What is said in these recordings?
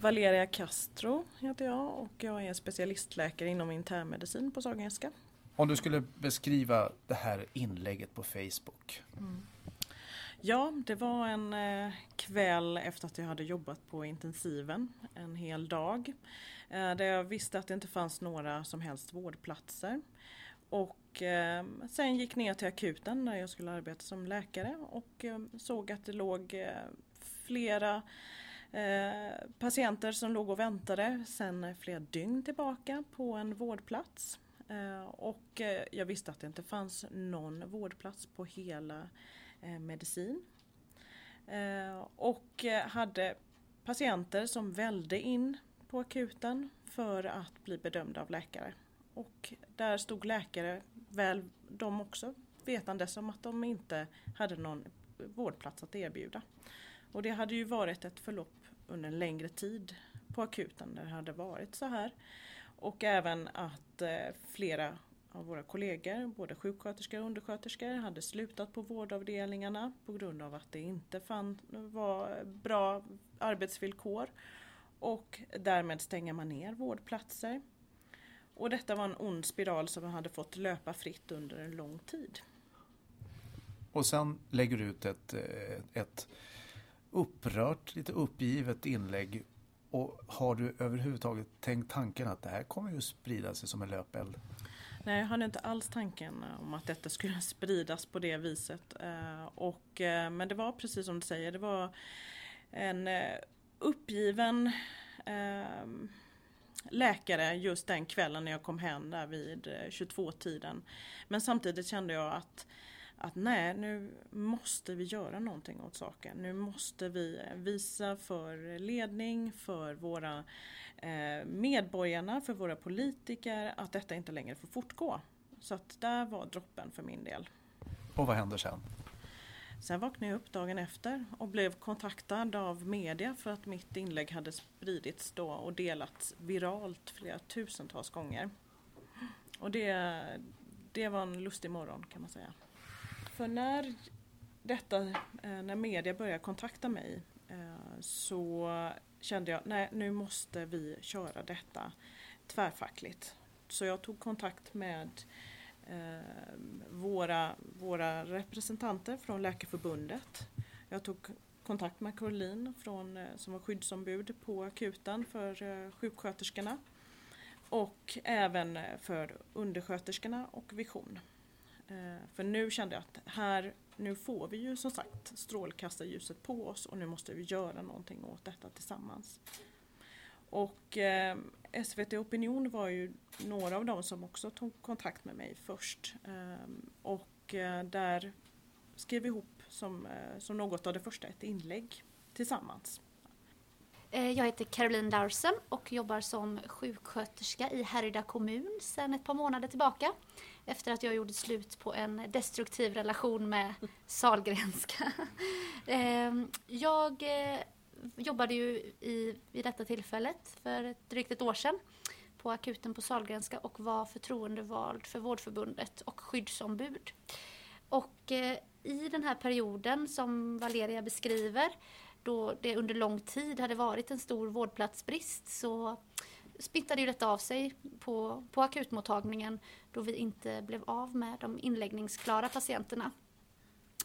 Valeria Castro heter jag och jag är specialistläkare inom internmedicin på Sahlgrenska. Om du skulle beskriva det här inlägget på Facebook. Mm. Ja, det var en eh, kväll efter att jag hade jobbat på intensiven en hel dag. Eh, där jag visste att det inte fanns några som helst vårdplatser. Och eh, sen gick ner till akuten där jag skulle arbeta som läkare och såg att det låg flera eh, patienter som låg och väntade sedan flera dygn tillbaka på en vårdplats. Eh, och eh, jag visste att det inte fanns någon vårdplats på hela eh, medicin. Eh, och hade patienter som välde in på akuten för att bli bedömda av läkare. Och där stod läkare, väl de också, vetandes om att de inte hade någon vårdplats att erbjuda. Och det hade ju varit ett förlopp under en längre tid på akuten där det hade varit så här. Och även att eh, flera av våra kollegor, både sjuksköterskor och undersköterskor, hade slutat på vårdavdelningarna på grund av att det inte fann, var bra arbetsvillkor. Och därmed stänger man ner vårdplatser. Och detta var en ond spiral som hade fått löpa fritt under en lång tid. Och sen lägger du ut ett, eh, ett upprört, lite uppgivet inlägg. Och har du överhuvudtaget tänkt tanken att det här kommer ju sprida sig som en löpeld? Nej, jag hade inte alls tanken om att detta skulle spridas på det viset. Eh, och, eh, men det var precis som du säger, det var en eh, uppgiven ehm, läkare just den kvällen när jag kom hem där vid 22-tiden. Men samtidigt kände jag att att nej, nu måste vi göra någonting åt saken. Nu måste vi visa för ledning, för våra eh, medborgarna, för våra politiker att detta inte längre får fortgå. Så att där var droppen för min del. Och vad händer sen? Sen vaknade jag upp dagen efter och blev kontaktad av media för att mitt inlägg hade spridits då och delats viralt flera tusentals gånger. Och det, det var en lustig morgon kan man säga. För när detta, eh, när media började kontakta mig eh, så kände jag, nej nu måste vi köra detta tvärfackligt. Så jag tog kontakt med eh, våra, våra representanter från Läkarförbundet. Jag tog kontakt med Caroline från, som var skyddsombud på akuten för sjuksköterskorna. Och även för undersköterskorna och Vision. Eh, för nu kände jag att här, nu får vi ju som sagt strålkastarljuset på oss och nu måste vi göra någonting åt detta tillsammans. Och eh, SVT Opinion var ju några av dem som också tog kontakt med mig först. Eh, och eh, där skrev vi ihop som, eh, som något av det första ett inlägg tillsammans. Eh, jag heter Caroline Larsen och jobbar som sjuksköterska i Härryda kommun sedan ett par månader tillbaka. Efter att jag gjorde slut på en destruktiv relation med Salgrenska. Ehm, jag eh, jobbade ju i, vid detta tillfället för drygt ett år sedan på akuten på Salgrenska och var förtroendevald för Vårdförbundet och skyddsombud. Och eh, i den här perioden som Valeria beskriver då det under lång tid hade varit en stor vårdplatsbrist så smittade ju detta av sig på, på akutmottagningen då vi inte blev av med de inläggningsklara patienterna.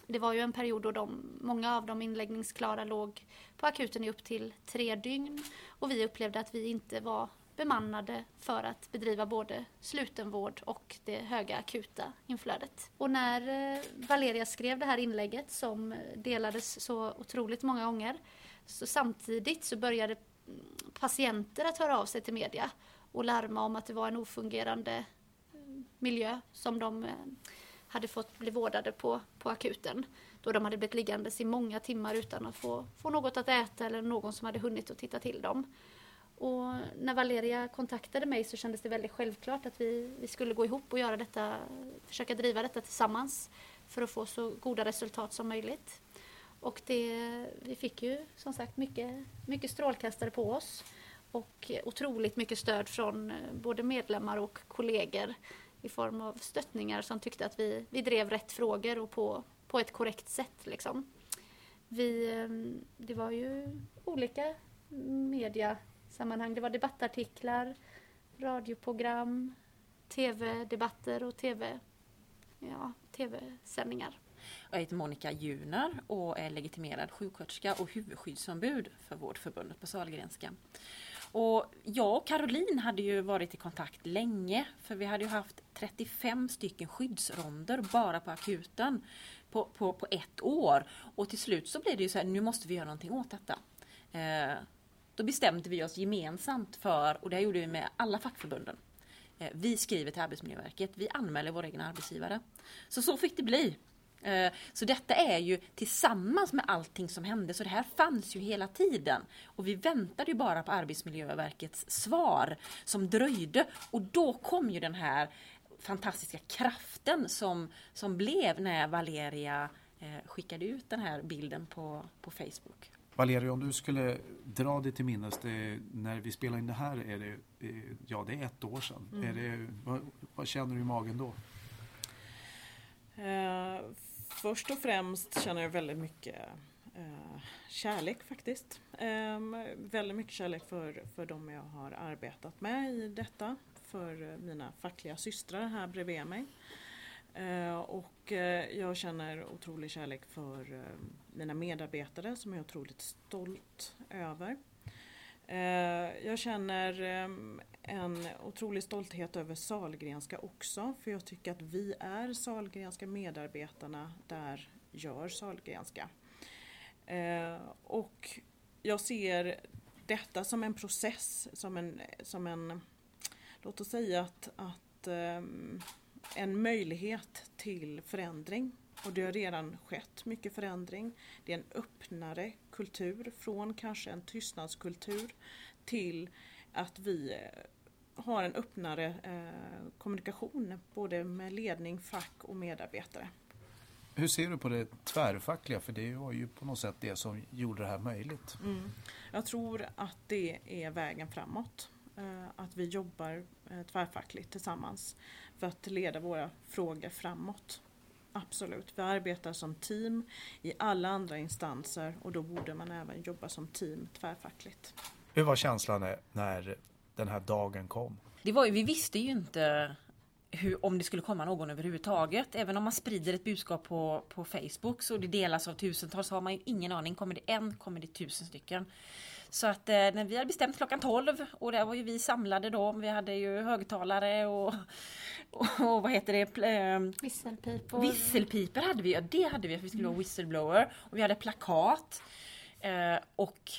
Det var ju en period då de, många av de inläggningsklara låg på akuten i upp till tre dygn och vi upplevde att vi inte var bemannade för att bedriva både slutenvård och det höga akuta inflödet. Och när eh, Valeria skrev det här inlägget som eh, delades så otroligt många gånger så samtidigt så började patienter att höra av sig till media och larma om att det var en ofungerande eh, miljö som de eh, hade fått bli vårdade på, på akuten. Då de hade blivit liggandes i många timmar utan att få, få något att äta eller någon som hade hunnit att titta till dem. Och när Valeria kontaktade mig så kändes det väldigt självklart att vi, vi skulle gå ihop och göra detta, försöka driva detta tillsammans för att få så goda resultat som möjligt. Och det, vi fick ju som sagt mycket, mycket strålkastare på oss och otroligt mycket stöd från eh, både medlemmar och kollegor i form av stöttningar som tyckte att vi, vi drev rätt frågor och på, på ett korrekt sätt. Liksom. Vi, ehm, det var ju olika mediasammanhang. Det var debattartiklar, radioprogram, tv-debatter och tv, ja, tv-sändningar. Jag heter Monica Juner och är legitimerad sjuksköterska och huvudskyddsombud för Vårdförbundet på Sahlgrenska. Och jag och Caroline hade ju varit i kontakt länge för vi hade ju haft 35 stycken skyddsronder bara på akuten på, på, på ett år. Och till slut så blev det ju så här, nu måste vi göra någonting åt detta. Eh, då bestämde vi oss gemensamt för, och det gjorde vi med alla fackförbunden, eh, vi skriver till Arbetsmiljöverket, vi anmäler våra egna arbetsgivare. Så så fick det bli. Eh, så detta är ju tillsammans med allting som hände, så det här fanns ju hela tiden. Och vi väntade ju bara på Arbetsmiljöverkets svar som dröjde och då kom ju den här fantastiska kraften som, som blev när Valeria eh, skickade ut den här bilden på, på Facebook. Valeria, om du skulle dra dig till minnes, det, när vi spelade in det här är det, eh, ja, det är ett år sedan. Mm. Är det, vad, vad, känner du i magen då? Eh, först och främst känner jag väldigt mycket eh, kärlek faktiskt. Eh, väldigt mycket kärlek för, för de jag har arbetat med i detta. För eh, mina fackliga systrar här bredvid mig. Eh, och eh, jag känner otrolig kärlek för eh, mina medarbetare som jag är otroligt stolt över. Eh, jag känner ehm, en otrolig stolthet över Salgrenska också för jag tycker att vi är Salgrenska medarbetarna där gör Salgrenska. Eh, och jag ser detta som en process, som en, som en låt oss säga att, att eh, en möjlighet till förändring. Och det har redan skett mycket förändring. Det är en öppnare kultur från kanske en tystnadskultur till att vi har en öppnare eh, kommunikation både med ledning, fack och medarbetare. Hur ser du på det tvärfackliga? För det var ju på något sätt det som gjorde det här möjligt. Mm. Jag tror att det är vägen framåt. Eh, att vi jobbar eh, tvärfackligt tillsammans för att leda våra frågor framåt. Absolut, vi arbetar som team i alla andra instanser och då borde man även jobba som team tvärfackligt. Hur var känslan när den här dagen kom? Det var ju, vi visste ju inte hur, om det skulle komma någon överhuvudtaget. Även om man sprider ett budskap på, på Facebook så det delas av tusentals så har man ju ingen aning. Kommer det en, kommer det tusen stycken. Så att eh, när vi hade bestämt klockan 12 och där var ju vi samlade då. Vi hade ju högtalare och, och, och vad heter det? Eh, Visselpipor. Visselpipor hade vi, ja det hade vi för vi skulle vara whistleblower. Och vi hade plakat. Eh, och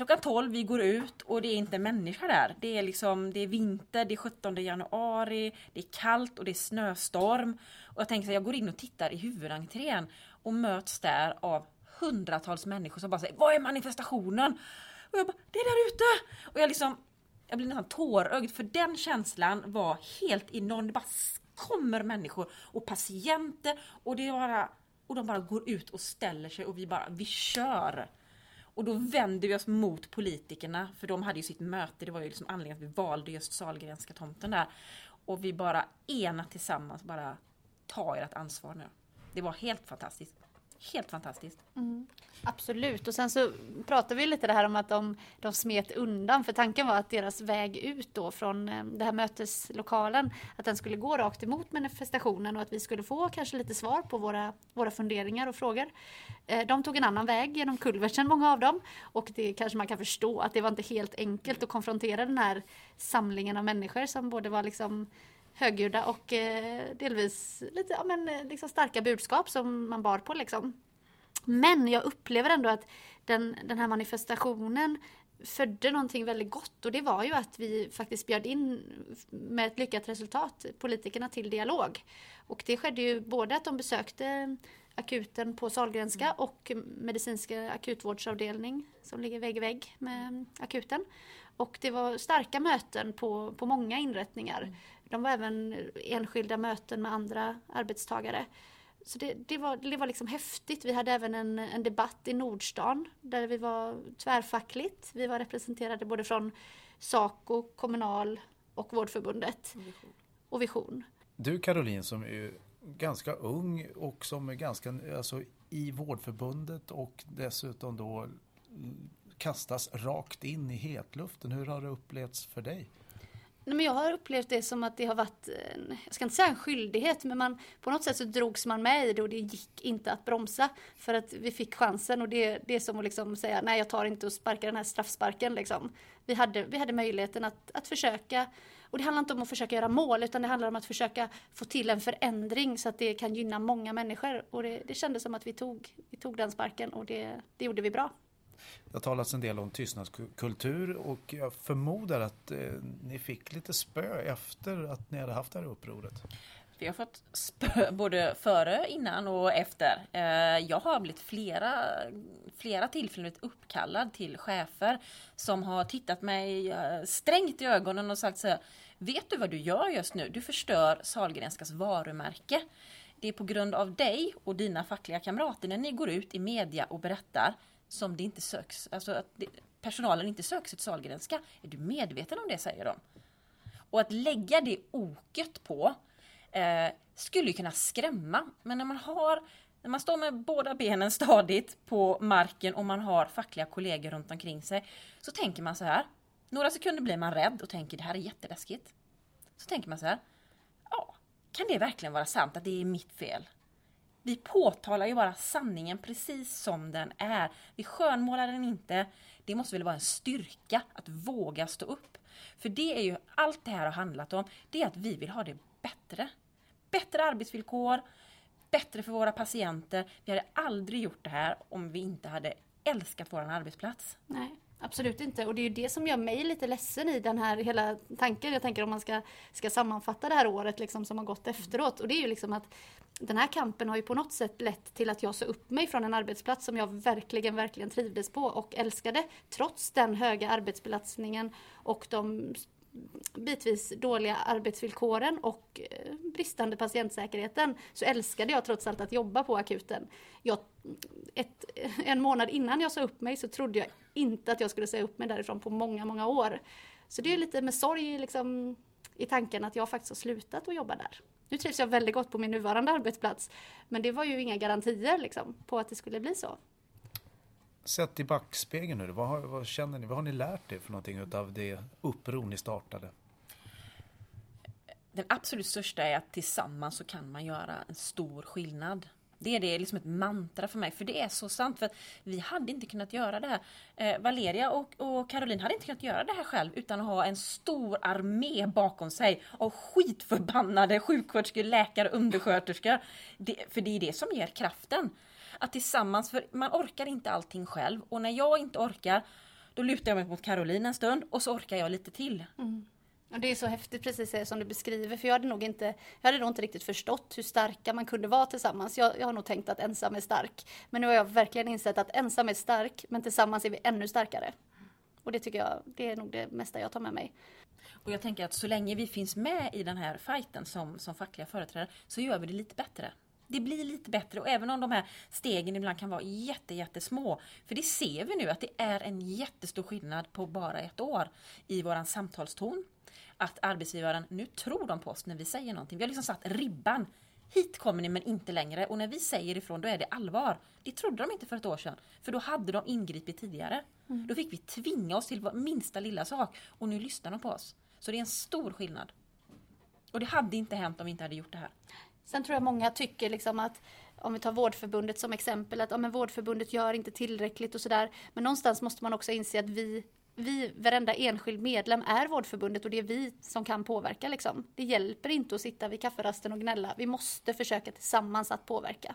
klockan 12 vi går ut och det är inte en människa där. Det är liksom, det är vinter, det är 17 januari, det är kallt och det är snöstorm. Och jag tänker så här, jag går in och tittar i huvudentrén och möts där av hundratals människor som bara säger Vad är manifestationen? Och jag bara, det är där ute! Och jag liksom, jag blir nästan tårögd för den känslan var helt enorm. Det bara kommer människor och patienter och det bara, och de bara går ut och ställer sig och vi bara, vi kör! Och då vänder vi oss mot politikerna, för de hade ju sitt möte, det var ju liksom anledningen att vi valde just Sahlgrenska tomten där. Och vi bara ena tillsammans bara, ta ert ansvar nu. Det var helt fantastiskt. Helt fantastiskt. Mm. Absolut, och sen så pratade vi lite det här om att de, de smet undan, för tanken var att deras väg ut då från eh, den här möteslokalen, att den skulle gå rakt emot manifestationen och att vi skulle få kanske lite svar på våra, våra funderingar och frågor. Eh, de tog en annan väg genom kulverten, många av dem, och det kanske man kan förstå att det var inte helt enkelt att konfrontera den här samlingen av människor som både var liksom högljudda och eh, delvis lite ja, men, eh, liksom starka budskap som man bar på. Liksom. Men jag upplever ändå att den, den här manifestationen födde någonting väldigt gott och det var ju att vi faktiskt bjöd in med ett lyckat resultat politikerna till dialog. Och det skedde ju både att de besökte akuten på Salgrenska mm. och medicinska akutvårdsavdelning som ligger vägg i vägg med akuten. Och det var starka möten på, på många inrättningar. Mm. De var även enskilda möten med andra arbetstagare. Så det, det, var, det var liksom häftigt. Vi hade även en, en debatt i Nordstan där vi var tvärfackligt. Vi var representerade både från Saco, Kommunal och Vårdförbundet. Och Vision. Och Vision. Du Caroline som är ganska ung och som är ganska, alltså i Vårdförbundet och dessutom då kastas rakt in i hetluften. Hur har det upplevts för dig? Nej, men jag har upplevt det som att det har varit, en, jag ska inte säga en skyldighet, men man, på något sätt så drogs man med i det och det gick inte att bromsa. För att vi fick chansen och det, det är som att liksom säga nej jag tar inte och sparkar den här straffsparken. Liksom. Vi, hade, vi hade möjligheten att, att försöka och det handlar inte om att försöka göra mål utan det handlar om att försöka få till en förändring så att det kan gynna många människor. Och det, det kändes som att vi tog, vi tog den sparken och det, det gjorde vi bra. Det har talats en del om tystnadskultur och jag förmodar att eh, ni fick lite spö efter att ni hade haft det här upproret. Vi har fått spö både före, innan och efter. Eh, jag har blivit flera, flera tillfällen uppkallad till chefer som har tittat mig eh, strängt i ögonen och sagt så här, Vet du vad du gör just nu? Du förstör Salgrenskas varumärke. Det är på grund av dig och dina fackliga kamrater när ni går ut i media och berättar som det inte söks, alltså att det, personalen inte söks till Sahlgrenska. Är du medveten om det, säger de. Och att lägga det oket på eh, skulle kunna skrämma. Men när man har när man står med båda benen stadigt på marken och man har fackliga kollegor runt omkring sig så tänker man så här. Några sekunder blir man rädd och tänker det här är jätteläskigt. Så tänker man så här. Ja, kan det verkligen vara sant att det är mitt fel? Vi påtalar ju bara sanningen precis som den är. Vi skönmålar den inte. Det måste väl vara en styrka att våga stå upp. För det är ju allt det här har handlat om. Det är att vi vill ha det bättre. Bättre arbetsvillkor, bättre för våra patienter. Vi hade aldrig gjort det här om vi inte hade älskat vår arbetsplats. Nej. Absolut inte. Och det är ju det som gör mig lite ledsen i den här hela tanken. Jag tänker om man ska, ska sammanfatta det här året liksom som har gått efteråt. Och det är ju liksom att den här kampen har ju på något sätt lett till att jag sa upp mig från en arbetsplats som jag verkligen, verkligen trivdes på och älskade. Trots den höga arbetsbelastningen och de bitvis dåliga arbetsvillkoren och eh, bristande patientsäkerheten så älskade jag trots allt att jobba på akuten. Jag, ett, en månad innan jag sa upp mig så trodde jag inte att jag skulle säga upp mig därifrån på många, många år. Så det är lite med sorg liksom, i tanken att jag faktiskt har slutat att jobba där. Nu trivs jag väldigt gott på min nuvarande arbetsplats men det var ju inga garantier liksom, på att det skulle bli så. Sett i backspegeln nu, vad, vad känner ni? Vad har ni lärt er för någonting av det uppror ni startade? Den absolut största är att tillsammans så kan man göra en stor skillnad. Det är det liksom ett mantra för mig, för det är så sant. För vi hade inte kunnat göra det här. Eh, Valeria och, och Caroline hade inte kunnat göra det här själv utan att ha en stor armé bakom sig av skitförbannade sjuksköterskor, läkare, undersköterskor. Det, för det är det som ger kraften att tillsammans, för man orkar inte allting själv och när jag inte orkar då lutar jag mig mot Caroline en stund och så orkar jag lite till. Mm. Och det är så häftigt precis som du beskriver för jag hade nog inte, jag hade nog inte riktigt förstått hur starka man kunde vara tillsammans. Jag, jag har nog tänkt att ensam är stark. Men nu har jag verkligen insett att ensam är stark men tillsammans är vi ännu starkare. Och det tycker jag, det är nog det mesta jag tar med mig. Och jag tänker att så länge vi finns med i den här fighten som, som fackliga företrädare så gör vi det lite bättre det blir lite bättre och även om de här stegen ibland kan vara jätte, jättesmå. För det ser vi nu att det är en jättestor skillnad på bara ett år i våran samtalston. Att arbetsgivaren, nu tror de på oss när vi säger någonting. Vi har liksom satt ribban. Hit kommer ni men inte längre och när vi säger ifrån då är det allvar. Det trodde de inte för ett år sedan. För då hade de ingripit tidigare. Mm. Då fick vi tvinga oss till minsta lilla sak och nu lyssnar de på oss. Så det är en stor skillnad. Och det hade inte hänt om vi inte hade gjort det här. Sen tror jag många tycker liksom att om vi tar Vårdförbundet som exempel, att ja, men Vårdförbundet gör inte tillräckligt och sådär. Men någonstans måste man också inse att vi, vi, varenda enskild medlem är Vårdförbundet och det är vi som kan påverka. Liksom. Det hjälper inte att sitta vid kafferasten och gnälla. Vi måste försöka tillsammans att påverka.